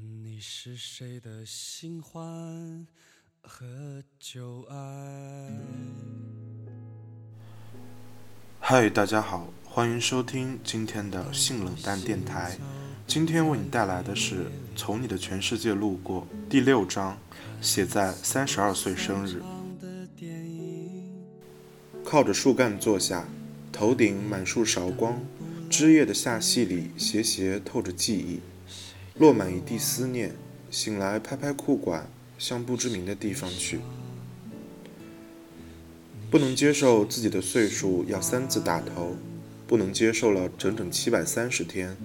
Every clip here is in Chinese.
你是谁的新欢和旧爱？嗨，大家好，欢迎收听今天的性冷淡电台。今天为你带来的是《从你的全世界路过》第六章，写在三十二岁生日。靠着树干坐下，头顶满树韶光，枝叶的下隙里斜斜透着记忆。落满一地思念，醒来拍拍裤管，向不知名的地方去。不能接受自己的岁数要三字打头，不能接受了整整七百三十天，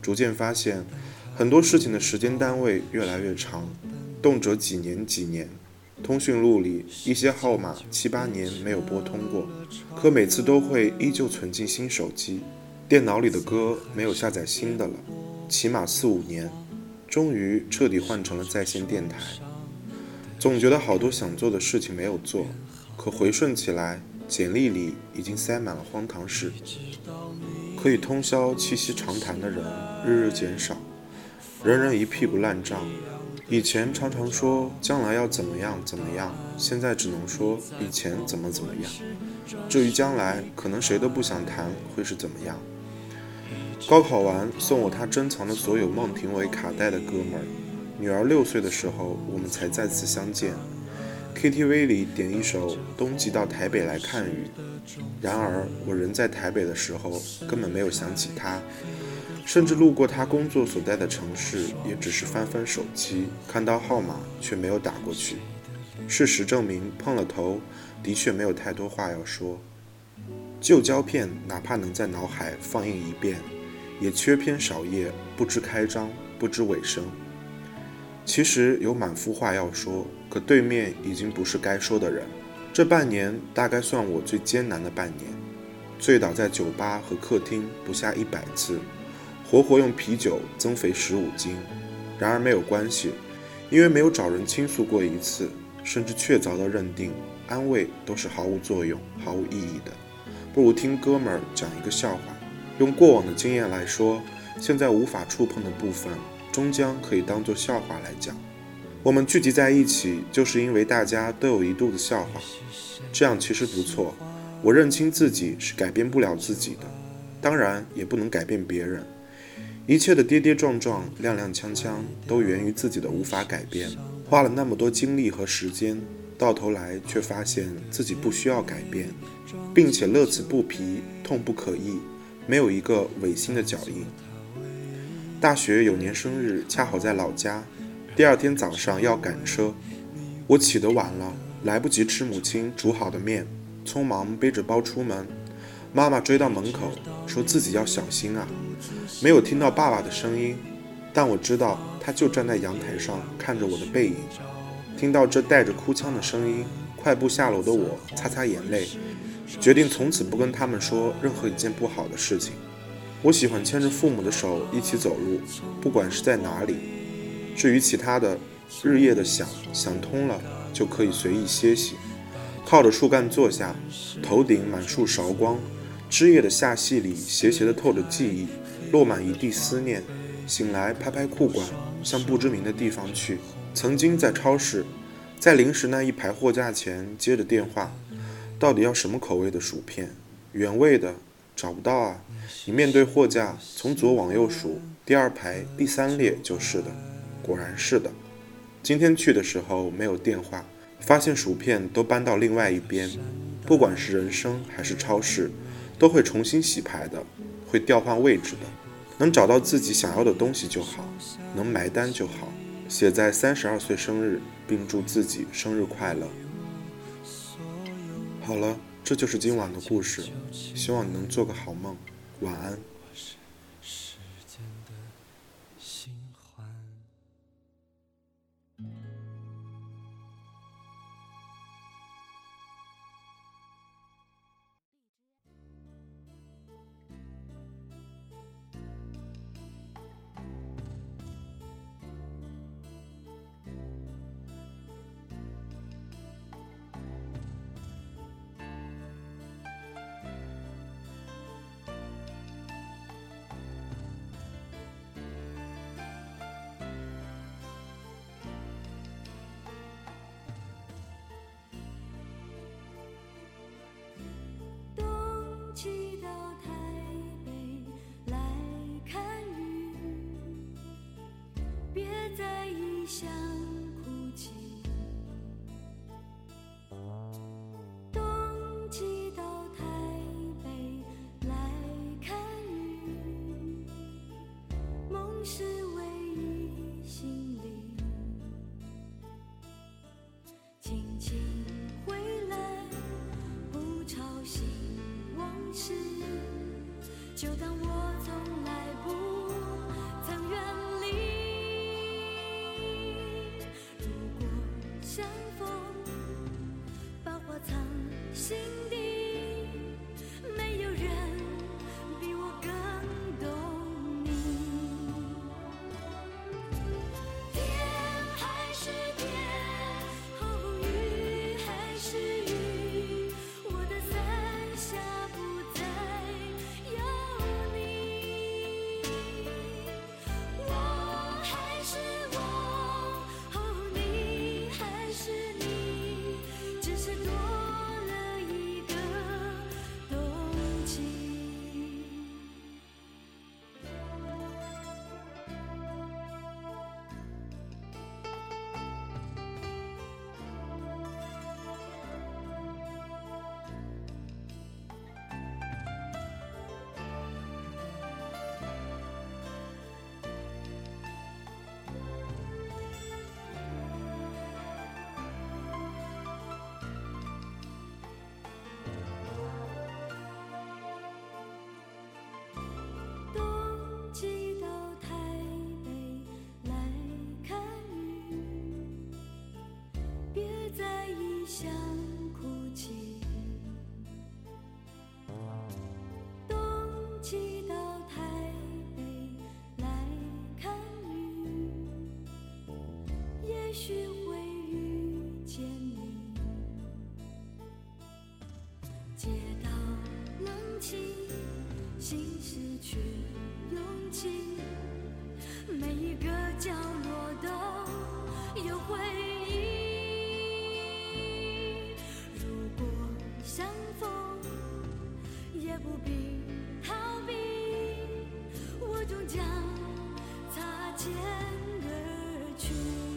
逐渐发现很多事情的时间单位越来越长，动辄几年几年。通讯录里一些号码七八年没有拨通过，可每次都会依旧存进新手机。电脑里的歌没有下载新的了，起码四五年。终于彻底换成了在线电台，总觉得好多想做的事情没有做，可回顺起来，简历里已经塞满了荒唐事。可以通宵七夕长谈的人日日减少，人人一屁股烂账。以前常常说将来要怎么样怎么样，现在只能说以前怎么怎么样。至于将来，可能谁都不想谈会是怎么样。高考完，送我他珍藏的所有孟庭苇卡带的哥们儿，女儿六岁的时候，我们才再次相见。KTV 里点一首《冬季到台北来看雨》，然而我人在台北的时候，根本没有想起他，甚至路过他工作所在的城市，也只是翻翻手机，看到号码却没有打过去。事实证明，碰了头，的确没有太多话要说。旧胶片哪怕能在脑海放映一遍。也缺篇少页，不知开张，不知尾声。其实有满腹话要说，可对面已经不是该说的人。这半年大概算我最艰难的半年，醉倒在酒吧和客厅不下一百次，活活用啤酒增肥十五斤。然而没有关系，因为没有找人倾诉过一次，甚至确凿的认定安慰都是毫无作用、毫无意义的，不如听哥们儿讲一个笑话。用过往的经验来说，现在无法触碰的部分，终将可以当做笑话来讲。我们聚集在一起，就是因为大家都有一肚子笑话，这样其实不错。我认清自己是改变不了自己的，当然也不能改变别人。一切的跌跌撞撞、踉踉跄跄，都源于自己的无法改变。花了那么多精力和时间，到头来却发现自己不需要改变，并且乐此不疲，痛不可抑。没有一个违心的脚印。大学有年生日，恰好在老家。第二天早上要赶车，我起得晚了，来不及吃母亲煮好的面，匆忙背着包出门。妈妈追到门口，说自己要小心啊。没有听到爸爸的声音，但我知道他就站在阳台上看着我的背影。听到这带着哭腔的声音，快步下楼的我擦擦眼泪。决定从此不跟他们说任何一件不好的事情。我喜欢牵着父母的手一起走路，不管是在哪里。至于其他的，日夜的想想通了，就可以随意歇息。靠着树干坐下，头顶满树韶光，枝叶的下隙里斜斜的透着记忆，落满一地思念。醒来拍拍裤管，向不知名的地方去。曾经在超市，在零食那一排货架前接着电话。到底要什么口味的薯片？原味的找不到啊！你面对货架，从左往右数，第二排第三列就是的。果然是的。今天去的时候没有电话，发现薯片都搬到另外一边。不管是人生还是超市，都会重新洗牌的，会调换位置的。能找到自己想要的东西就好，能埋单就好。写在三十二岁生日，并祝自己生日快乐。好了，这就是今晚的故事，希望你能做个好梦，晚安。就当我从来不曾远离。如果相心失去勇气每一个角落都有回忆如果相逢也不必逃避我终将擦肩而去。